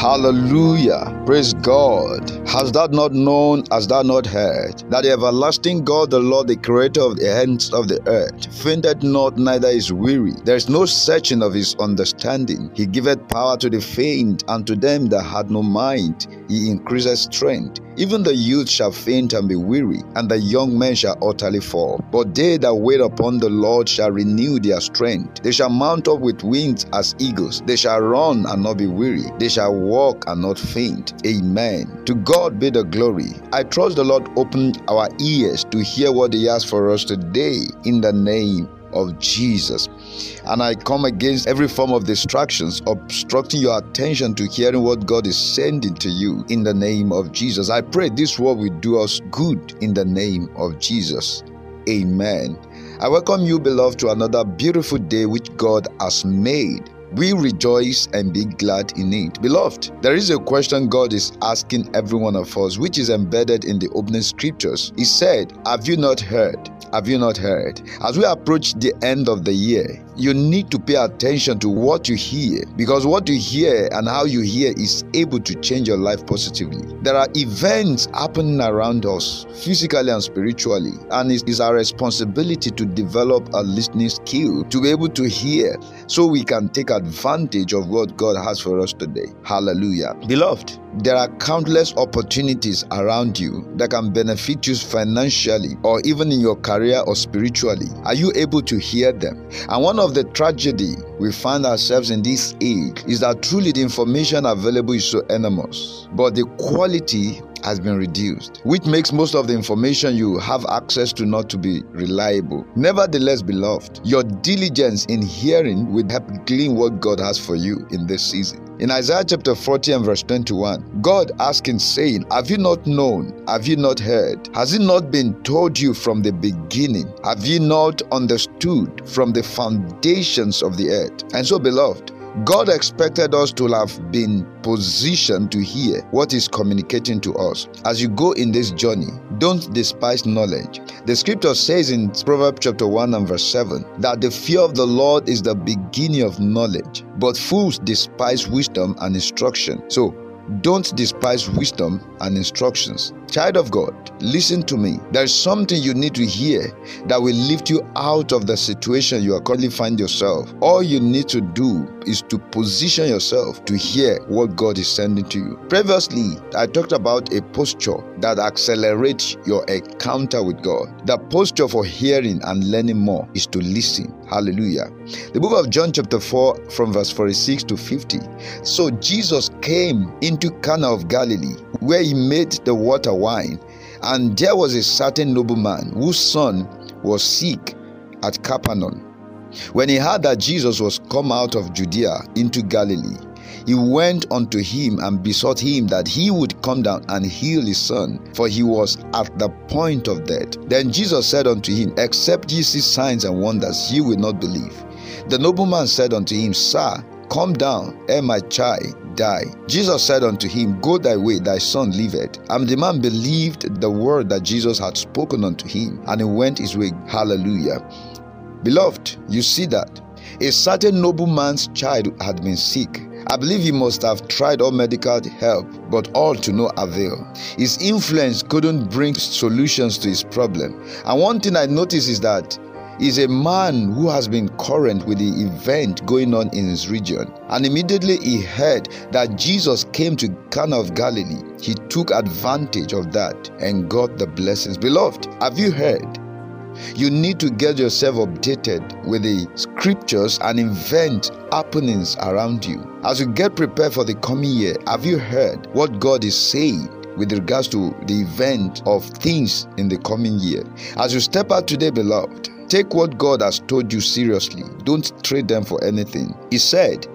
Hallelujah. Praise God. Has that not known, has that not heard, that the everlasting God, the Lord, the creator of the ends of the earth, fainted not, neither is weary. There is no searching of his understanding. He giveth power to the faint, and to them that had no mind, he increaseth strength. Even the youth shall faint and be weary, and the young men shall utterly fall. But they that wait upon the Lord shall renew their strength. They shall mount up with wings as eagles. They shall run and not be weary. They shall walk and not faint. Amen. To God be the glory. I trust the Lord opened our ears to hear what He has for us today in the name of Jesus. And I come against every form of distractions obstructing your attention to hearing what God is sending to you in the name of Jesus. I pray this word will do us good in the name of Jesus. Amen. I welcome you, beloved, to another beautiful day which God has made. We rejoice and be glad in it. Beloved, there is a question God is asking every one of us, which is embedded in the opening scriptures. He said, Have you not heard? Have you not heard? As we approach the end of the year, you need to pay attention to what you hear because what you hear and how you hear is able to change your life positively. There are events happening around us, physically and spiritually, and it is our responsibility to develop a listening skill to be able to hear so we can take advantage of what God has for us today. Hallelujah. Beloved, there are countless opportunities around you that can benefit you financially or even in your career or spiritually. Are you able to hear them? And one of the tragedy we find ourselves in this age is that truly the information available is so enormous, but the quality has been reduced, which makes most of the information you have access to not to be reliable. Nevertheless, beloved, your diligence in hearing will help glean what God has for you in this season. In Isaiah chapter 40 and verse 21, God asking, saying, Have you not known? Have you not heard? Has it not been told you from the beginning? Have you not understood from the foundations of the earth? And so, beloved, God expected us to have been positioned to hear what is communicating to us. As you go in this journey, don't despise knowledge. The scripture says in Proverbs chapter 1 and verse 7 that the fear of the Lord is the beginning of knowledge, but fools despise wisdom and instruction. So, don't despise wisdom and instructions. Child of God, listen to me. There is something you need to hear that will lift you out of the situation you are currently find yourself. All you need to do is to position yourself to hear what God is sending to you. Previously, I talked about a posture that accelerates your encounter with God. The posture for hearing and learning more is to listen. Hallelujah. The book of John, chapter 4, from verse 46 to 50. So Jesus came into Cana of Galilee, where he made the water wine. And there was a certain nobleman whose son was sick at Capernaum. When he heard that Jesus was come out of Judea into Galilee, he went unto him and besought him that he would come down and heal his son, for he was at the point of death. Then Jesus said unto him, Except ye see signs and wonders, ye will not believe. The nobleman said unto him, Sir, come down, ere my child die. Jesus said unto him, Go thy way, thy son liveth. And the man believed the word that Jesus had spoken unto him, and he went his way. Hallelujah. Beloved, you see that a certain nobleman's child had been sick. I believe he must have tried all medical help, but all to no avail. His influence couldn't bring solutions to his problem. And one thing I noticed is that is a man who has been current with the event going on in his region. And immediately he heard that Jesus came to Cana of Galilee. He took advantage of that and got the blessings. Beloved, have you heard? You need to get yourself updated with the scriptures and event happenings around you. As you get prepared for the coming year, have you heard what God is saying? with regards to the event of things in the coming year. As you step out today, beloved, take what God has told you seriously. Don't trade them for anything. He said,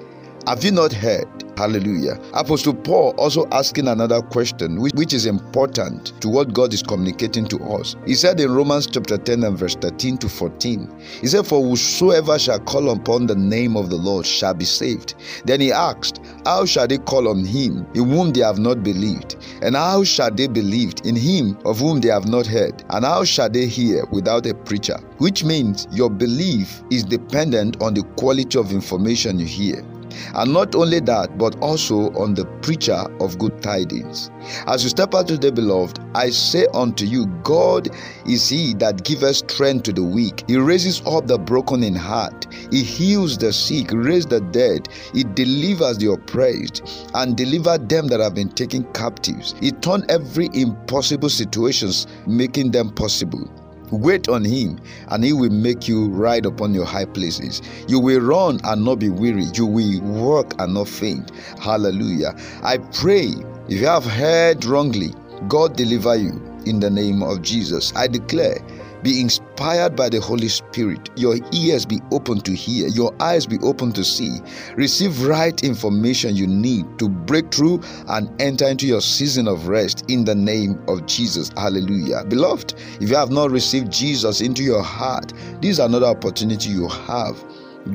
Have you not heard? Hallelujah. Apostle Paul also asking another question, which, is important to what God is communicating to us. He said in Romans chapter 10 and verse 13 to 14, He said, For whosoever shall call upon the name of the Lord shall be saved. Then he asked, How shall they call on him in whom they have not believed? And how shall they believe in him of whom they have not heard? And how shall they hear without a preacher? Which means your belief is dependent on the quality of information you hear. And not only that, but also on the preacher of good tidings. As you step out today, beloved, I say unto you, God is he that giveth strength to the weak. He raises up the broken in heart. He heals the sick, raises the dead. He delivers the oppressed, and deliver them that have been taken captives. He turn every impossible situations, making them possible. Wait on him, and he will make you ride upon your high places. You will run and not be weary. You will walk and not faint. Hallelujah. I pray if you have heard wrongly, God deliver you in the name of Jesus. I declare be inspired by the Holy Spirit. Your ears be open to hear, your eyes be open to see. Receive right information you need to break through and enter into your season of rest in the name of Jesus. Hallelujah. Beloved, if you have not received Jesus into your heart, this is another opportunity you have.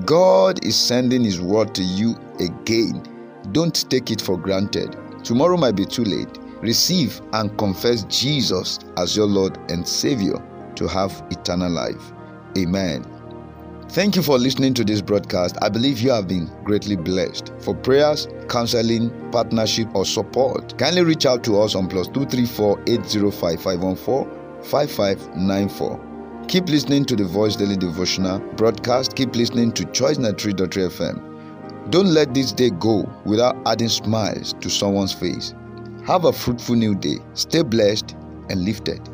God is sending His word to you again. Don't take it for granted. Tomorrow might be too late. Receive and confess Jesus as your Lord and Savior to have eternal life. Amen. Thank you for listening to this broadcast. I believe you have been greatly blessed. For prayers, counseling, partnership, or support, kindly reach out to us on plus 234 805 514 5594. Keep listening to the Voice Daily Devotional broadcast. Keep listening to ChoiceNet3.3 Don't let this day go without adding smiles to someone's face. Have a fruitful new day. Stay blessed and lifted.